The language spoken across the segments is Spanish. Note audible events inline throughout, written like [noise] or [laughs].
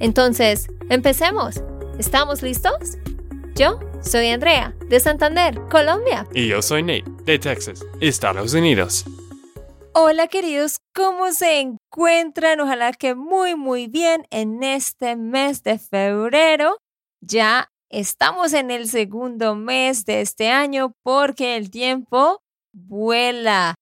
Entonces, empecemos. ¿Estamos listos? Yo soy Andrea, de Santander, Colombia. Y yo soy Nate, de Texas, Estados Unidos. Hola queridos, ¿cómo se encuentran? Ojalá que muy muy bien en este mes de febrero. Ya estamos en el segundo mes de este año porque el tiempo vuela.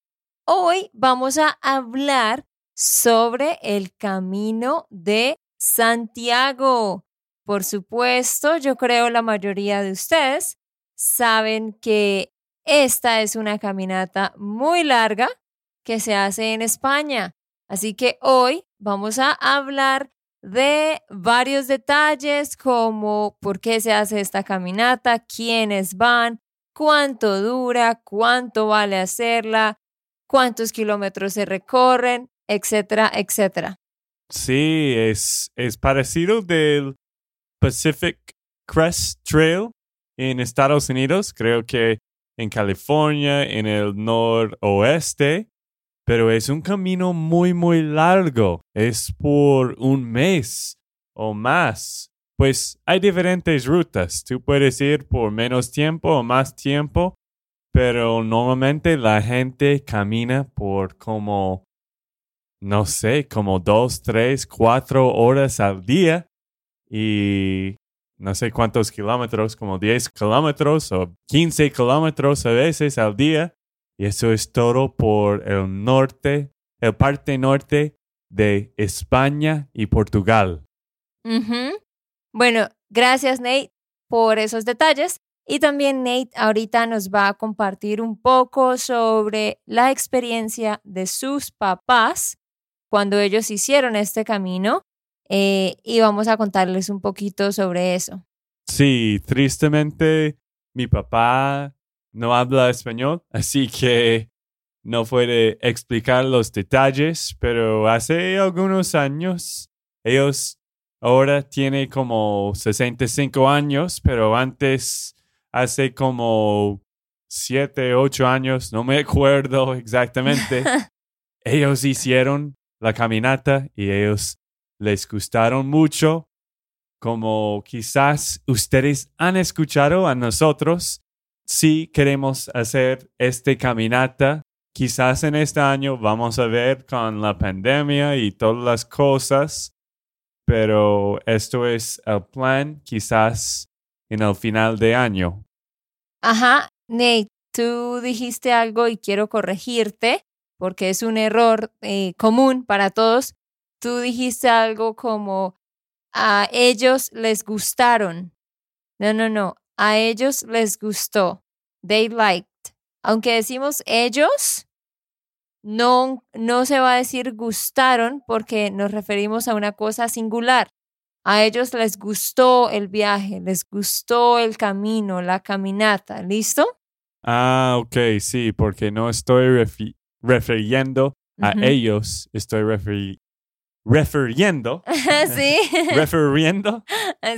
Hoy vamos a hablar sobre el camino de Santiago. Por supuesto, yo creo la mayoría de ustedes saben que esta es una caminata muy larga que se hace en España. Así que hoy vamos a hablar de varios detalles como por qué se hace esta caminata, quiénes van, cuánto dura, cuánto vale hacerla, cuántos kilómetros se recorren, etcétera, etcétera. Sí, es, es parecido del Pacific Crest Trail en Estados Unidos, creo que en California, en el noroeste, pero es un camino muy, muy largo. Es por un mes o más. Pues hay diferentes rutas. Tú puedes ir por menos tiempo o más tiempo, pero normalmente la gente camina por como, no sé, como dos, tres, cuatro horas al día y no sé cuántos kilómetros, como 10 kilómetros o 15 kilómetros a veces al día. Y eso es todo por el norte, el parte norte de España y Portugal. Bueno, gracias Nate por esos detalles. Y también Nate ahorita nos va a compartir un poco sobre la experiencia de sus papás cuando ellos hicieron este camino eh, y vamos a contarles un poquito sobre eso. Sí, tristemente mi papá no habla español, [laughs] así que no puede explicar los detalles, pero hace algunos años ellos ahora tiene como 65 años, pero antes, hace como 7, 8 años, no me acuerdo [laughs] exactamente, [laughs] ellos hicieron la caminata y ellos les gustaron mucho, como quizás ustedes han escuchado a nosotros. Si queremos hacer esta caminata, quizás en este año vamos a ver con la pandemia y todas las cosas, pero esto es el plan quizás en el final de año. Ajá, Nate, tú dijiste algo y quiero corregirte porque es un error eh, común para todos. Tú dijiste algo como a ellos les gustaron. No, no, no, a ellos les gustó. They liked. Aunque decimos ellos, no, no se va a decir gustaron porque nos referimos a una cosa singular. A ellos les gustó el viaje, les gustó el camino, la caminata. ¿Listo? Ah, ok, sí, porque no estoy refiriendo a ellos, estoy refiriendo. [laughs] sí. [laughs] refiriendo.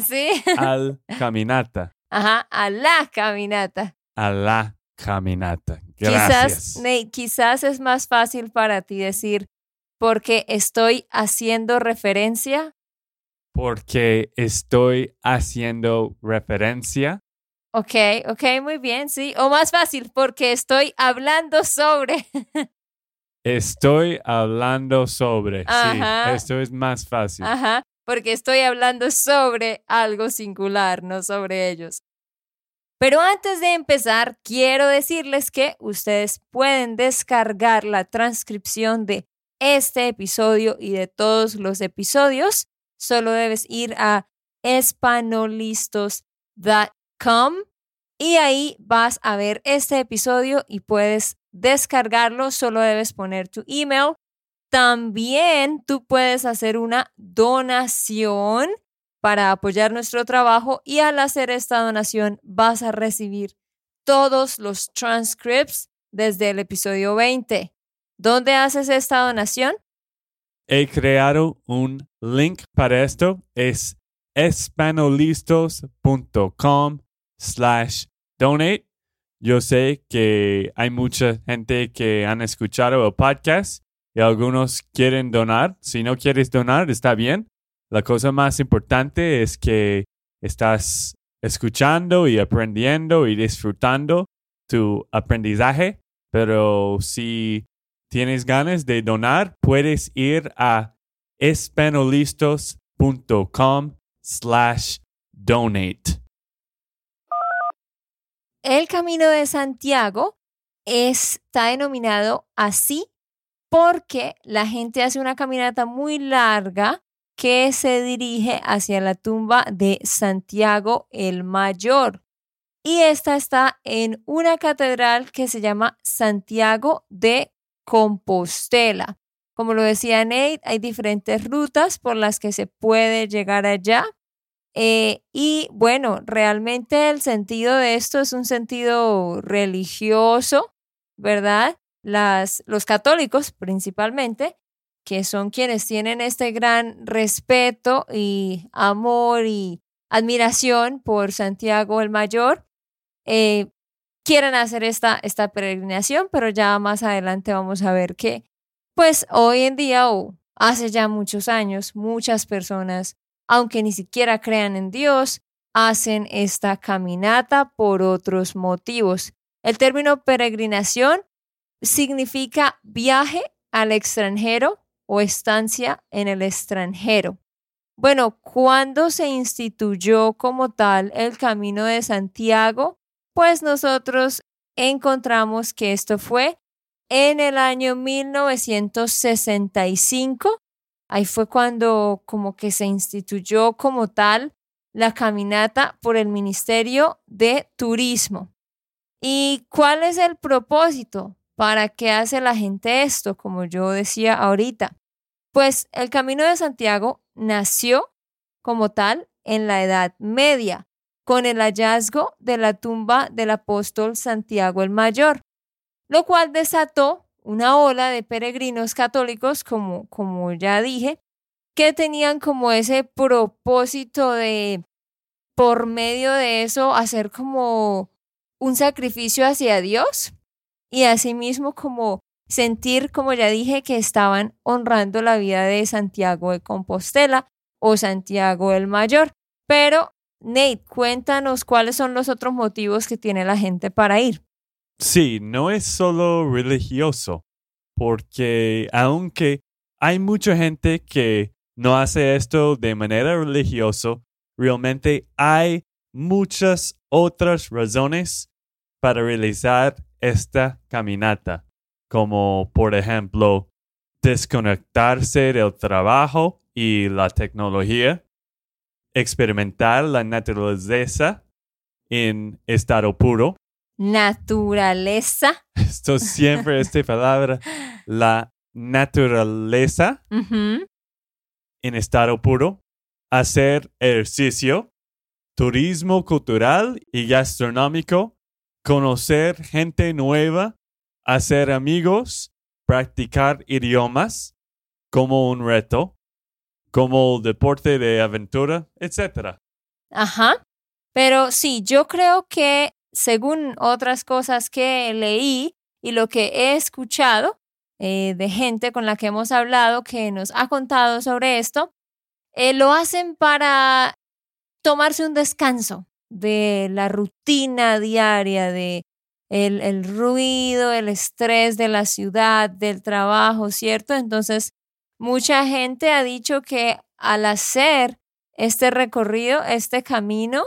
Sí. Al caminata. Ajá, a la caminata. A la caminata. Quizás, quizás es más fácil para ti decir, porque estoy haciendo referencia. Porque estoy haciendo referencia. Ok, ok, muy bien, sí. O más fácil, porque estoy hablando sobre. [laughs] estoy hablando sobre. Sí, esto es más fácil. Ajá, porque estoy hablando sobre algo singular, no sobre ellos. Pero antes de empezar, quiero decirles que ustedes pueden descargar la transcripción de este episodio y de todos los episodios. Solo debes ir a espanolistos.com y ahí vas a ver este episodio y puedes descargarlo. Solo debes poner tu email. también tú puedes hacer una donación para apoyar nuestro trabajo y al hacer esta donación vas a recibir todos los transcripts desde el episodio 20. ¿Dónde haces esta donación? He creado un link para esto. Es espanolistos.com slash donate. Yo sé que hay mucha gente que han escuchado el podcast y algunos quieren donar. Si no quieres donar, está bien. La cosa más importante es que estás escuchando y aprendiendo y disfrutando tu aprendizaje. Pero si tienes ganas de donar, puedes ir a espanolistos.com slash donate. El Camino de Santiago está denominado así porque la gente hace una caminata muy larga que se dirige hacia la tumba de Santiago el Mayor. Y esta está en una catedral que se llama Santiago de Compostela. Como lo decía Nate, hay diferentes rutas por las que se puede llegar allá. Eh, y bueno, realmente el sentido de esto es un sentido religioso, ¿verdad? Las, los católicos principalmente, que son quienes tienen este gran respeto y amor y admiración por Santiago el Mayor, eh, quieren hacer esta, esta peregrinación, pero ya más adelante vamos a ver que, pues hoy en día o hace ya muchos años, muchas personas aunque ni siquiera crean en Dios, hacen esta caminata por otros motivos. El término peregrinación significa viaje al extranjero o estancia en el extranjero. Bueno, cuando se instituyó como tal el Camino de Santiago, pues nosotros encontramos que esto fue en el año 1965 Ahí fue cuando como que se instituyó como tal la caminata por el Ministerio de Turismo. ¿Y cuál es el propósito? ¿Para qué hace la gente esto? Como yo decía ahorita. Pues el Camino de Santiago nació como tal en la Edad Media, con el hallazgo de la tumba del apóstol Santiago el Mayor, lo cual desató una ola de peregrinos católicos, como, como ya dije, que tenían como ese propósito de, por medio de eso, hacer como un sacrificio hacia Dios y asimismo como sentir, como ya dije, que estaban honrando la vida de Santiago de Compostela o Santiago el Mayor. Pero, Nate, cuéntanos cuáles son los otros motivos que tiene la gente para ir. Sí, no es solo religioso, porque aunque hay mucha gente que no hace esto de manera religiosa, realmente hay muchas otras razones para realizar esta caminata, como por ejemplo desconectarse del trabajo y la tecnología, experimentar la naturaleza en estado puro, naturaleza. Esto siempre, [laughs] esta palabra, la naturaleza en estado puro, hacer ejercicio, turismo cultural y gastronómico, conocer gente nueva, hacer amigos, practicar idiomas como un reto, como deporte de aventura, etc. Ajá. Pero sí, yo creo que según otras cosas que leí y lo que he escuchado eh, de gente con la que hemos hablado que nos ha contado sobre esto, eh, lo hacen para tomarse un descanso de la rutina diaria, de el, el, ruido, el estrés de la ciudad, del trabajo, ¿cierto? Entonces, mucha gente ha dicho que al hacer este recorrido, este camino,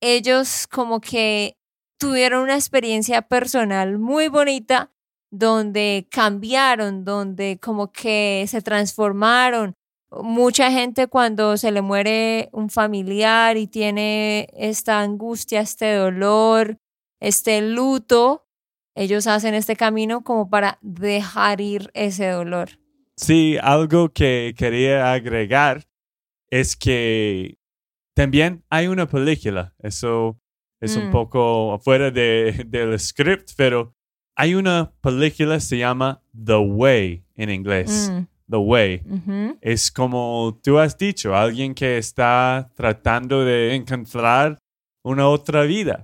ellos como que tuvieron una experiencia personal muy bonita donde cambiaron, donde como que se transformaron. Mucha gente cuando se le muere un familiar y tiene esta angustia, este dolor, este luto, ellos hacen este camino como para dejar ir ese dolor. Sí, algo que quería agregar es que también hay una película, eso es un Mm. poco fuera de, del script, pero hay una película se llama The Way en inglés. Mm, The Way. Es como tú has dicho, alguien que está tratando de encontrar una otra vida.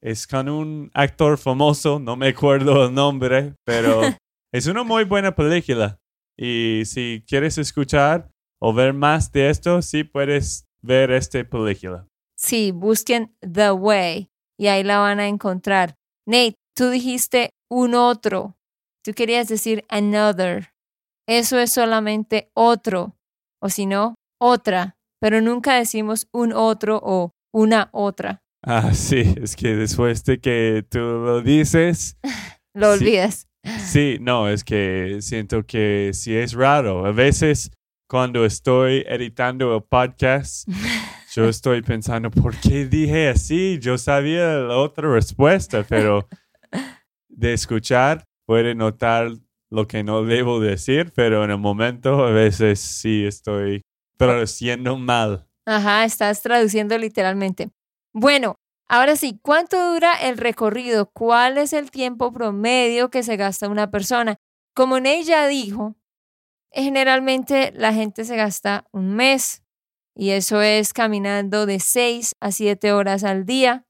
Es con un actor famoso, no me acuerdo el nombre, pero [laughs] es una muy buena película. Y si quieres escuchar o ver más de esto, sí puedes ver esta película. Sí, busquen The Way y ahí la van a encontrar. Nate, tú dijiste un otro. Tú querías decir another. Eso es solamente otro, o si no, otra, pero nunca decimos un otro o una otra. Ah, sí, es que después de que tú lo dices, [laughs] Lo Sí. olvidas. sí, no, es que siento que sí es raro. A veces cuando estoy editando el podcast, [laughs] yo estoy pensando, ¿por qué dije así? Yo sabía la otra respuesta, pero de escuchar puede notar lo que no debo decir, pero en el momento a veces sí estoy traduciendo mal. Ajá, estás traduciendo literalmente. Bueno, ahora sí, ¿cuánto dura el recorrido? ¿Cuál es el tiempo promedio que se gasta una persona? Como ella dijo, generalmente la gente se gasta un mes y eso es caminando de 6 a 7 horas al día,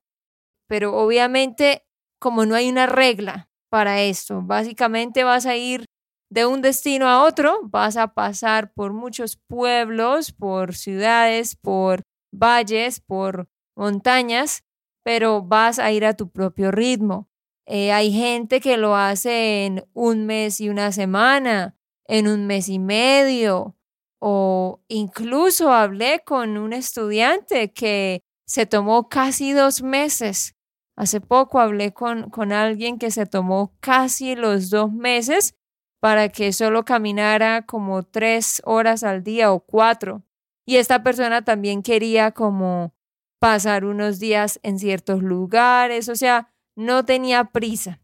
pero obviamente como no hay una regla para esto, básicamente vas a ir de un destino a otro, vas a pasar por muchos pueblos, por ciudades, por valles, por montañas, pero vas a ir a tu propio ritmo. Eh, hay gente que lo hace en un mes y una semana, en un mes y medio, o incluso hablé con un estudiante que se tomó casi dos meses. Hace poco hablé con, con alguien que se tomó casi los dos meses para que solo caminara como tres horas al día o cuatro. Y esta persona también quería como pasar unos días en ciertos lugares, o sea, no tenía prisa.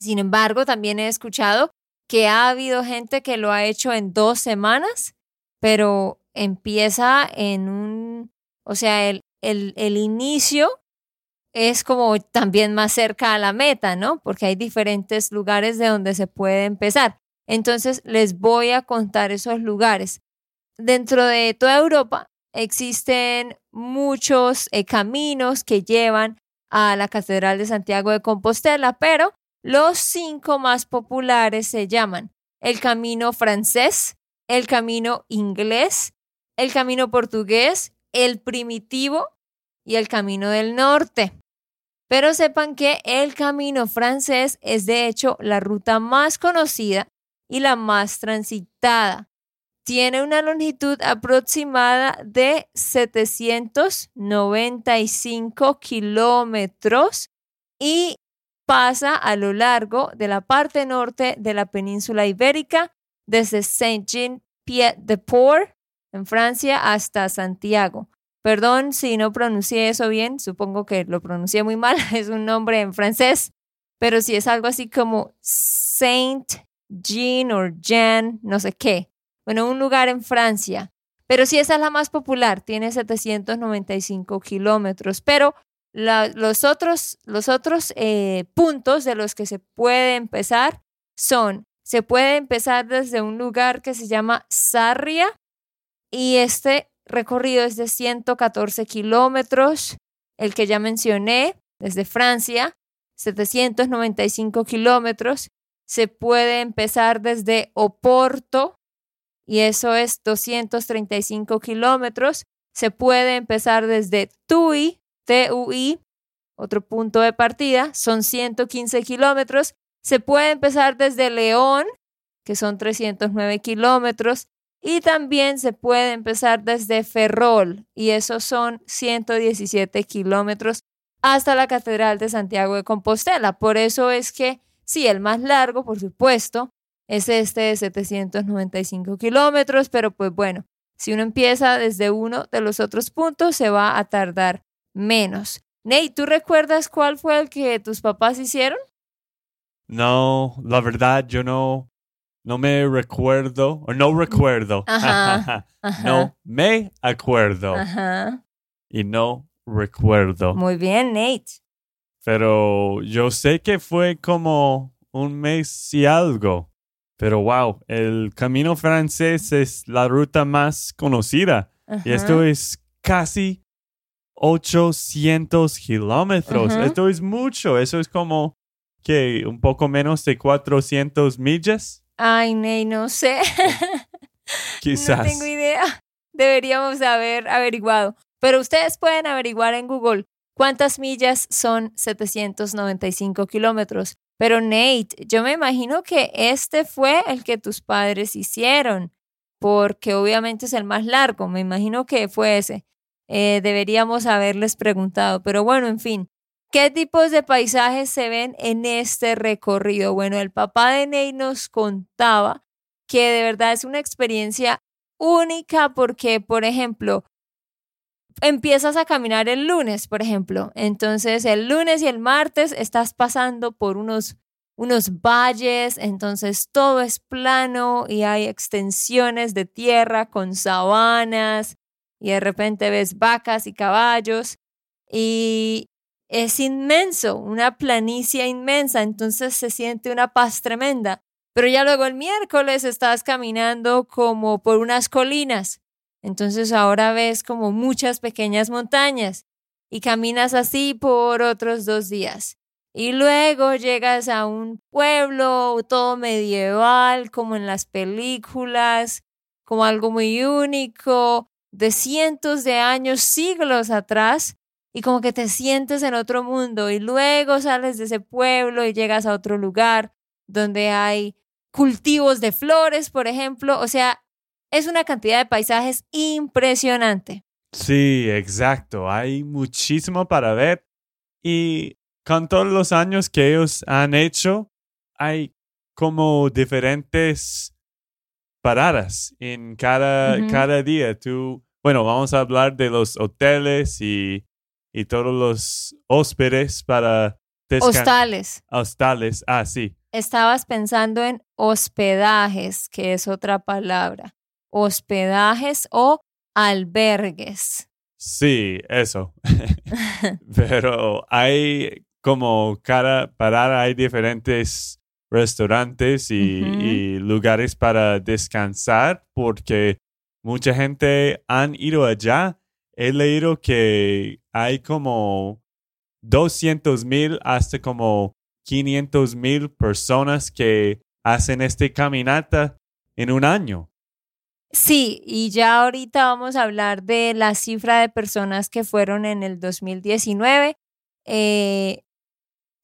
Sin embargo, también he escuchado que ha habido gente que lo ha hecho en dos semanas, pero empieza en un, o sea, el, el, el inicio es como también más cerca a la meta, ¿no? Porque hay diferentes lugares de donde se puede empezar. Entonces, les voy a contar esos lugares. Dentro de toda Europa existen muchos eh, caminos que llevan a la Catedral de Santiago de Compostela, pero los cinco más populares se llaman el camino francés, el camino inglés, el camino portugués, el primitivo y el camino del norte. Pero sepan que el camino francés es de hecho la ruta más conocida y la más transitada. Tiene una longitud aproximada de 795 kilómetros y pasa a lo largo de la parte norte de la península ibérica, desde Saint-Jean-Pied-de-Port en Francia hasta Santiago. Perdón si no pronuncié eso bien, supongo que lo pronuncié muy mal, [laughs] es un nombre en francés, pero si es algo así como Saint Jean o Jean, no sé qué. Bueno, un lugar en Francia. Pero si esa es la más popular, tiene 795 kilómetros, pero la- los otros, los otros eh, puntos de los que se puede empezar son, se puede empezar desde un lugar que se llama Sarria y este recorrido es de 114 kilómetros, el que ya mencioné, desde Francia, 795 kilómetros. Se puede empezar desde Oporto y eso es 235 kilómetros. Se puede empezar desde Tui, TUI, otro punto de partida, son 115 kilómetros. Se puede empezar desde León, que son 309 kilómetros. Y también se puede empezar desde Ferrol, y esos son 117 kilómetros hasta la Catedral de Santiago de Compostela. Por eso es que, sí, el más largo, por supuesto, es este de 795 kilómetros, pero pues bueno, si uno empieza desde uno de los otros puntos, se va a tardar menos. Ney, ¿tú recuerdas cuál fue el que tus papás hicieron? No, la verdad yo no, no me recuerdo, o no recuerdo. [laughs] Ajá, ajá. no me acuerdo. Ajá. Y no recuerdo. Muy bien, Nate. Pero yo sé que fue como un mes y algo. Pero wow, el camino francés es la ruta más conocida. Y esto es casi 800 kilómetros. Esto es mucho. Eso es como que un poco menos de 400 millas, Ay, Nate, no sé. [laughs] quizás. No tengo idea. Deberíamos haber averiguado. Pero ustedes pueden averiguar en Google cuántas millas son 795 kilómetros. Pero Nate, yo me imagino que este fue el que tus padres hicieron, porque obviamente es el más largo. Me imagino que fue ese. Eh, deberíamos haberles preguntado. Pero bueno, en fin. ¿Qué tipos de paisajes se ven en este recorrido? Bueno, el papá de Nate nos contaba que de verdad es una experiencia única porque, por ejemplo, empiezas a caminar el lunes, por ejemplo. Entonces, el lunes y el martes estás pasando por unos, unos valles, entonces todo es plano y hay extensiones de tierra con sabanas y de repente ves vacas y caballos y es inmenso, una planicie inmensa, entonces se siente una paz tremenda. Pero ya luego el miércoles estás caminando como por unas colinas. Entonces ahora ves como muchas pequeñas montañas y caminas así por otros dos días. Y luego llegas a un pueblo todo medieval, como en las películas, como algo muy único, de cientos de años, siglos atrás, y como que te sientes en otro mundo. Y luego sales de ese pueblo y llegas a otro lugar donde hay cultivos de flores, por ejemplo. O sea, es una cantidad de paisajes impresionante. Sí, exacto. Hay muchísimo para ver. Y con todos los años que ellos han hecho, hay como diferentes paradas en cada, cada día. Tú, bueno, vamos a hablar de los hoteles y, y todos los hóspedes para. Hostales. Hostales, ah, sí. Estabas pensando en hospedajes, que es otra palabra. Hospedajes o albergues. Sí, eso. [laughs] Pero hay como cada parada hay diferentes restaurantes y lugares para descansar porque mucha gente han ido allá. He leído que hay como 200 mil hasta como 500 mil personas que hacen este caminata en un año. Sí, y ya ahorita vamos a hablar de la cifra de personas que fueron en el 2019, eh,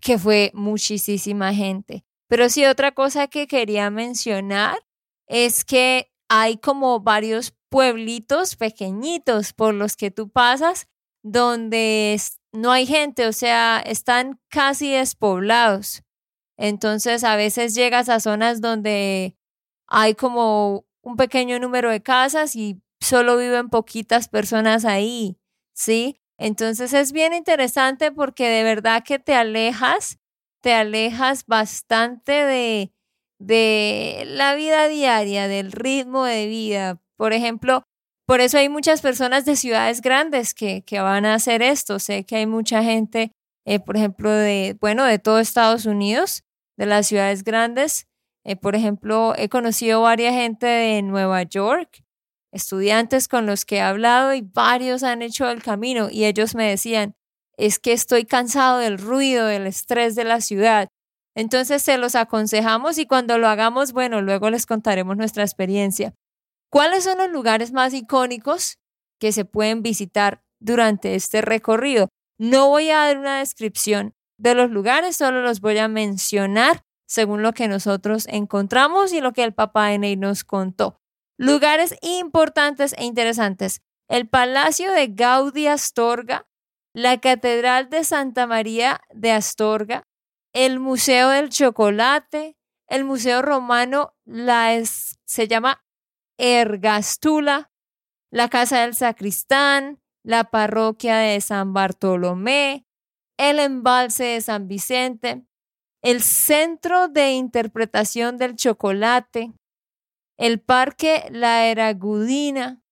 que fue muchísima gente. Pero sí, otra cosa que quería mencionar es que hay como varios pueblitos pequeñitos por los que tú pasas donde no hay gente, o sea, están casi despoblados. Entonces, a veces llegas a zonas donde hay como un pequeño número de casas y solo viven poquitas personas ahí, ¿sí? Entonces es bien interesante porque de verdad que te alejas, te alejas bastante de, de la vida diaria, del ritmo de vida. Por ejemplo, por eso hay muchas personas de ciudades grandes que, que van a hacer esto. Sé que hay mucha gente, eh, por ejemplo, de, bueno, de todo Estados Unidos, de las ciudades grandes, eh, por ejemplo, he conocido varias gente de Nueva York, estudiantes con los que he hablado y varios han hecho el camino y ellos me decían, es que estoy cansado del ruido, del estrés de la ciudad. Entonces se los aconsejamos y cuando lo hagamos, bueno, luego les contaremos nuestra experiencia. ¿Cuáles son los lugares más icónicos que se pueden visitar durante este recorrido? No voy a dar una descripción de los lugares, solo los voy a mencionar según lo que nosotros encontramos y lo que el papá de Ney nos contó. Lugares importantes e interesantes. El Palacio de Gaudí Astorga, la Catedral de Santa María de Astorga, el Museo del Chocolate, el Museo Romano, la es- se llama Ergastula, la Casa del Sacristán, la Parroquia de San Bartolomé, el Embalse de San Vicente, el Centro de Interpretación del Chocolate, el Parque La Eragudina,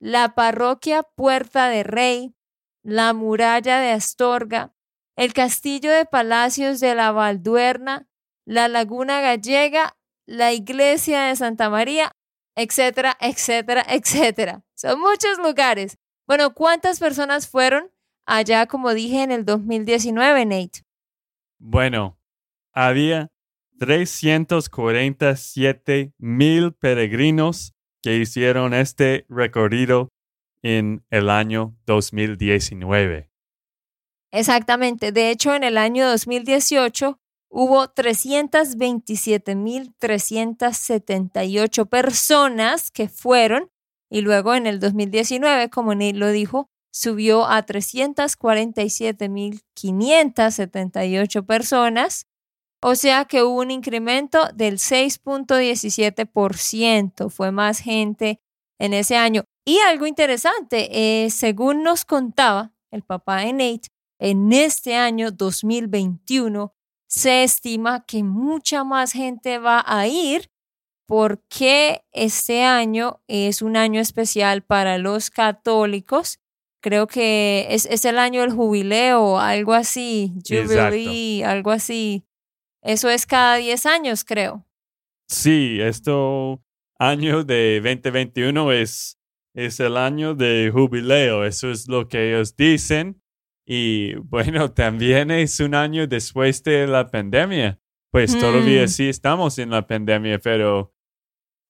la Parroquia Puerta de Rey, la Muralla de Astorga, el Castillo de Palacios de la Valduerna, la Laguna Gallega, la Iglesia de Santa María, etcétera, etcétera, etcétera. Son muchos lugares. Bueno, ¿cuántas personas fueron allá, como dije, en el 2019, Nate? Bueno, había 347 mil peregrinos que hicieron este recorrido en el año 2019. Exactamente. De hecho, en el año 2018 hubo 327.378 personas que fueron y luego en el 2019, como Neil lo dijo, subió a 347.578 personas, o sea que hubo un incremento del 6.17%, fue más gente en ese año. Y algo interesante, eh, según nos contaba el papá de Nate, en este año 2021 se estima que mucha más gente va a ir porque este año es un año especial para los católicos. Creo que es, el año del jubileo, algo así, jubilee, algo así. Eso es cada 10 años, creo. Sí, esto año de 2021 es, es el año de jubileo, eso es lo que ellos dicen. Y bueno, [laughs] también es un año después de la pandemia. Pues todavía mm. sí estamos en la pandemia, pero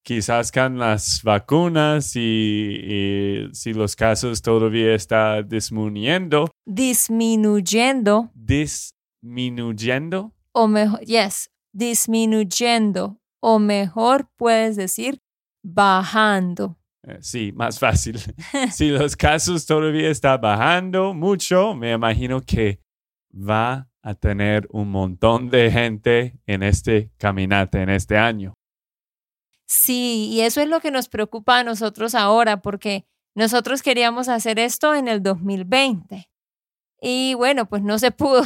quizás con las vacunas y, si los casos todavía están disminuyendo. Disminuyendo. Disminuyendo. O mejor, yes, disminuyendo. O mejor puedes decir bajando. Eh, sí, más fácil. [laughs] si los casos todavía están bajando mucho, me imagino que va a tener un montón de gente en este caminate, en este año. Sí, y eso es lo que nos preocupa a nosotros ahora, porque nosotros queríamos hacer esto en el 2020. Y bueno, pues no se pudo.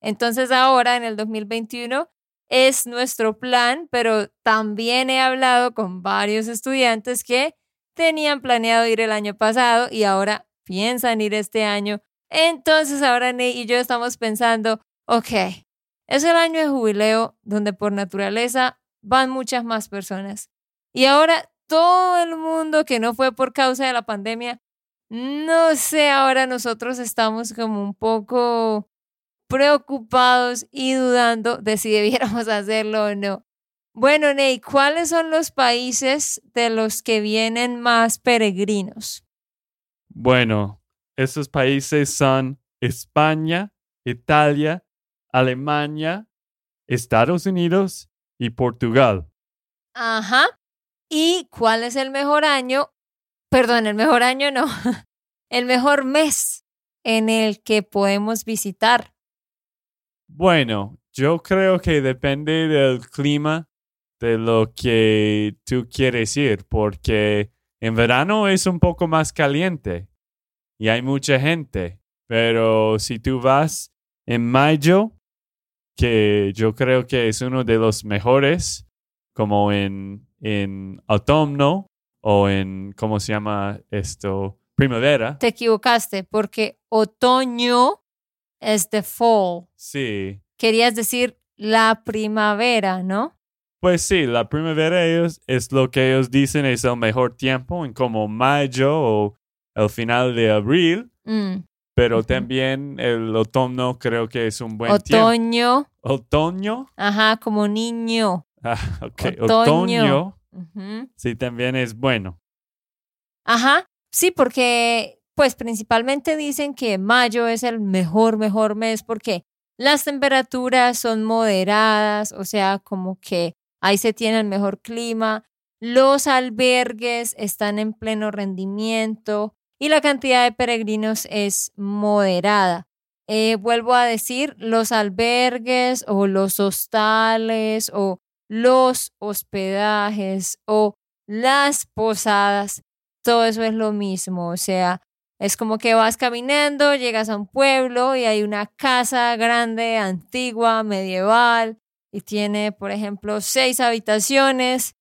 Entonces ahora, en el 2021, es nuestro plan, pero también he hablado con varios estudiantes que tenían planeado ir el año pasado y ahora piensan ir este año. Entonces ahora Ney y yo estamos pensando, ok, es el año de jubileo donde por naturaleza van muchas más personas. Y ahora todo el mundo que no fue por causa de la pandemia, no sé, ahora nosotros estamos como un poco preocupados y dudando de si debiéramos [laughs] hacerlo o no. Bueno, Ney, ¿cuáles son los países de los que vienen más peregrinos? Bueno, esos países son España, Italia, Alemania, Estados Unidos y Portugal. Ajá. ¿Y cuál es el mejor año? Perdón, el mejor año no. [laughs] El mejor mes en el que podemos visitar. Bueno, yo creo que depende del clima de lo que tú quieres ir, porque en verano es un poco más caliente y hay mucha gente, pero si tú vas en mayo, que yo creo que es uno de los mejores, como en, en otoño o en, ¿cómo se llama esto? Primavera. Te equivocaste, porque otoño es the fall. Sí. Querías decir la primavera, ¿no? Pues sí, la primavera ellos es lo que ellos dicen es el mejor tiempo en como mayo o el final de abril. Mm, pero también el otoño creo que es un buen tiempo. Otoño. Otoño. Ajá, como niño. Ah, [laughs] ok. Otoño. Sí, también es bueno. Ajá. Sí, porque pues principalmente dicen que mayo es el mejor, mejor mes porque las temperaturas son moderadas, o sea, como que ahí se tiene el mejor clima, los albergues están en pleno rendimiento y la cantidad de peregrinos es moderada. Eh, vuelvo a decir, los albergues o los hostales o los hospedajes o las posadas, todo eso es lo mismo, o sea, es como que vas caminando, llegas a un pueblo y hay una casa grande, antigua, medieval, y tiene, por ejemplo, seis habitaciones.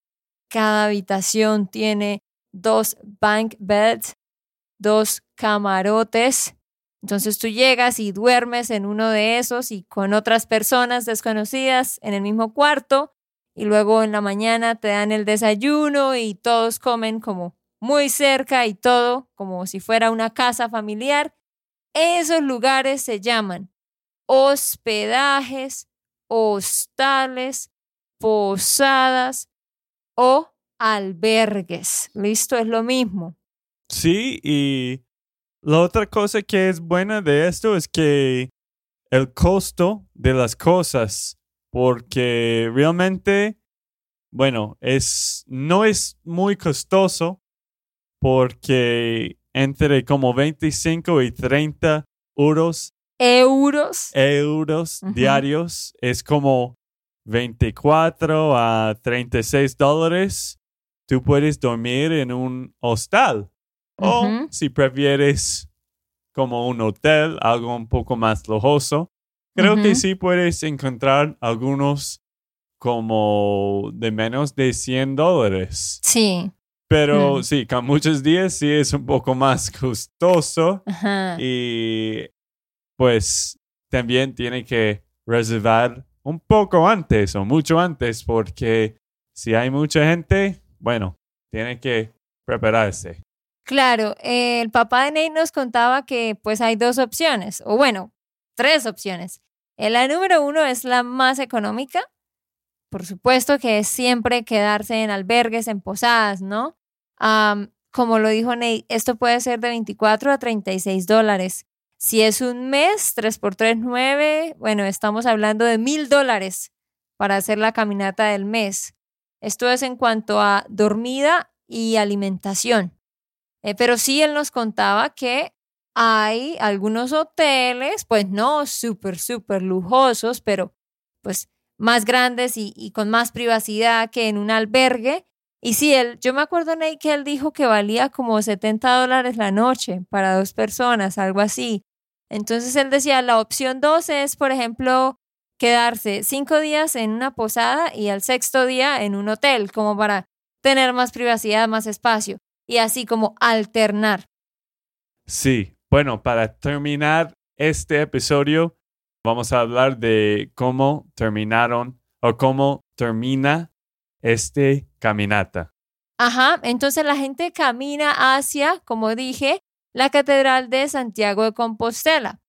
Cada habitación tiene dos bank beds, dos camarotes. Entonces tú llegas y duermes en uno de esos y con otras personas desconocidas en el mismo cuarto y luego en la mañana te dan el desayuno y todos comen como muy cerca y todo como si fuera una casa familiar. Esos lugares se llaman hospedajes, hostales, posadas o albergues. ¿Listo? Es lo mismo. Sí, y la otra cosa que es buena de esto es que el costo de las cosas, porque realmente, bueno, es, no es muy costoso porque entre como 25 y 30 euros. Euros. Euros diarios es como 24 a 36 dólares. Tú puedes dormir en un hostal. O si prefieres como un hotel, algo un poco más lujoso, creo que sí puedes encontrar algunos como de menos de 100 dólares. Sí. Pero sí, con muchos días sí es un poco más costoso. Y pues también tiene que reservar un poco antes o mucho antes porque si hay mucha gente, bueno, tiene que prepararse. Claro, el papá de Nate nos contaba que pues hay dos opciones, o bueno, tres opciones. La número uno es la más económica. Por supuesto que es siempre quedarse en albergues, en posadas, ¿no? como lo dijo Nate, esto puede ser de 24 a 36 dólares. Si es un mes, 3 por 3, 9, bueno, estamos hablando de mil dólares para hacer la caminata del mes. Esto es en cuanto a dormida y alimentación. Eh, pero sí él nos contaba que hay algunos hoteles, pues no súper, súper lujosos, pero pues más grandes y, con más privacidad que en un albergue, y sí, él, yo me acuerdo, Nate, que él dijo que valía como 70 dólares la noche para dos personas, algo así. Entonces él decía, la opción dos es, por ejemplo, quedarse cinco días en una posada y al sexto día en un hotel, como para tener más privacidad, más espacio, y así como alternar. Sí, bueno, para terminar este episodio, vamos a hablar de cómo terminaron o cómo termina este caminata. Ajá, entonces la gente camina hacia, como dije, la Catedral de Santiago de Compostela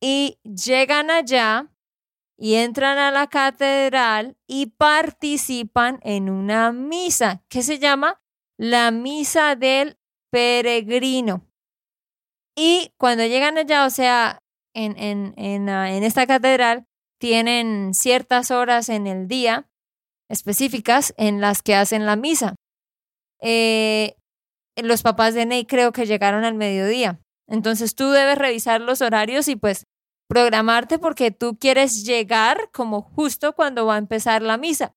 y llegan allá y entran a la catedral y participan en una misa que se llama la Misa del Peregrino. Y cuando llegan allá, o sea, en, en, en, ah, en esta catedral, tienen ciertas horas en el día específicas en las que hacen la misa. Eh, los papás de Ney creo que llegaron al mediodía. Entonces tú debes revisar los horarios y pues programarte porque tú quieres llegar como justo cuando va a empezar la misa.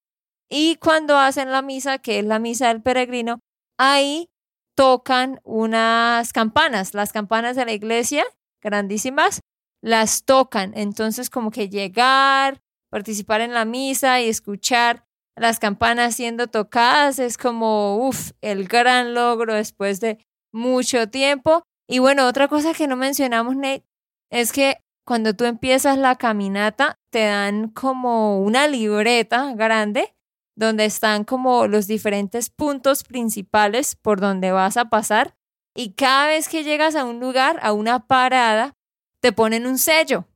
Y cuando hacen la misa, que es la misa del peregrino, ahí tocan unas campanas, las campanas de la iglesia, grandísimas, las tocan. Entonces como que llegar, participar en la misa y escuchar las campanas siendo tocadas es como, uff, el gran logro después de mucho tiempo. Y bueno, otra cosa que no mencionamos, Nate, es que cuando tú empiezas la caminata, te dan como una libreta grande donde están como los diferentes puntos principales por donde vas a pasar. Y cada vez que llegas a un lugar, a una parada, te ponen un sello.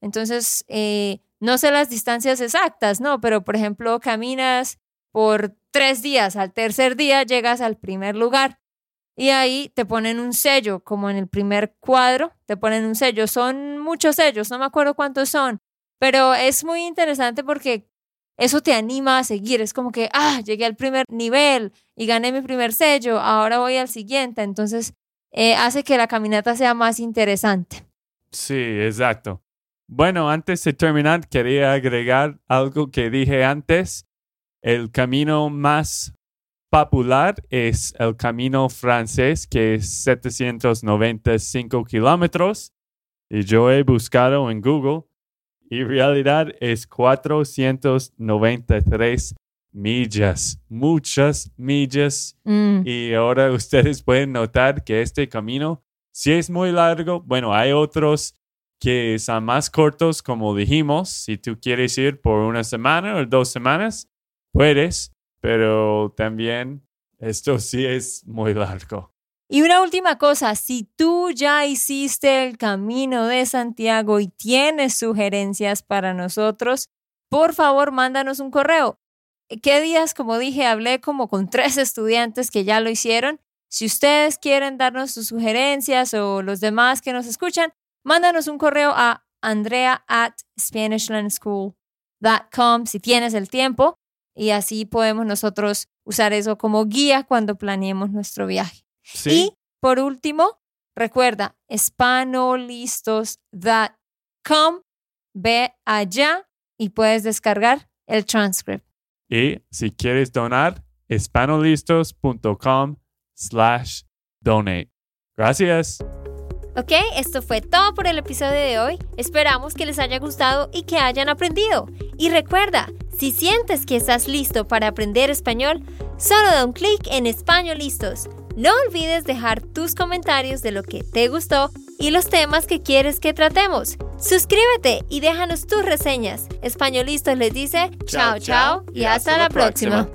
Entonces, eh, no sé las distancias exactas, ¿no? Pero, por ejemplo, caminas por tres días, al tercer día llegas al primer lugar y ahí te ponen un sello, como en el primer cuadro, te ponen un sello. Son muchos sellos, no me acuerdo cuántos son, pero es muy interesante porque eso te anima a seguir. Es como que, ah, llegué al primer nivel y gané mi primer sello, ahora voy al siguiente. Entonces, eh, hace que la caminata sea más interesante. Sí, exacto. Bueno, antes de terminar, quería agregar algo que dije antes. El camino más popular es el camino francés, que es 795 kilómetros. Y yo he buscado en Google y realidad es 493 millas, muchas millas. Mm, Y ahora [laughs] ustedes pueden notar que este camino, si es muy largo, bueno, hay otros que son más cortos, como dijimos. Si tú quieres ir por una semana o dos semanas, puedes, pero también esto [laughs] sí es muy largo. Y una última cosa, si tú ya hiciste el camino de Santiago y tienes sugerencias para nosotros, por favor, mándanos un correo. ¿Qué días? Como dije, hablé como con tres estudiantes que ya lo hicieron. Si ustedes quieren darnos sus sugerencias o los demás que nos escuchan, mándanos un correo a andrea at SpanishLandSchool.com si tienes el tiempo y así podemos nosotros usar eso como guía cuando planeemos nuestro viaje. Sí, Y por último, recuerda, espanolistos.com, ve allá y puedes descargar el transcript. y si quieres donar, espanolistos.com slash donate. Gracias. Ok, esto fue todo por el episodio de hoy. Esperamos que les haya gustado y que hayan aprendido. Y recuerda, si sientes que estás listo para aprender español, solo da un clic en Español Listos. No olvides dejar tus comentarios de lo que te gustó y los temas que quieres que tratemos. Suscríbete y déjanos tus reseñas. Españolistas les dice chao chao y hasta la próxima.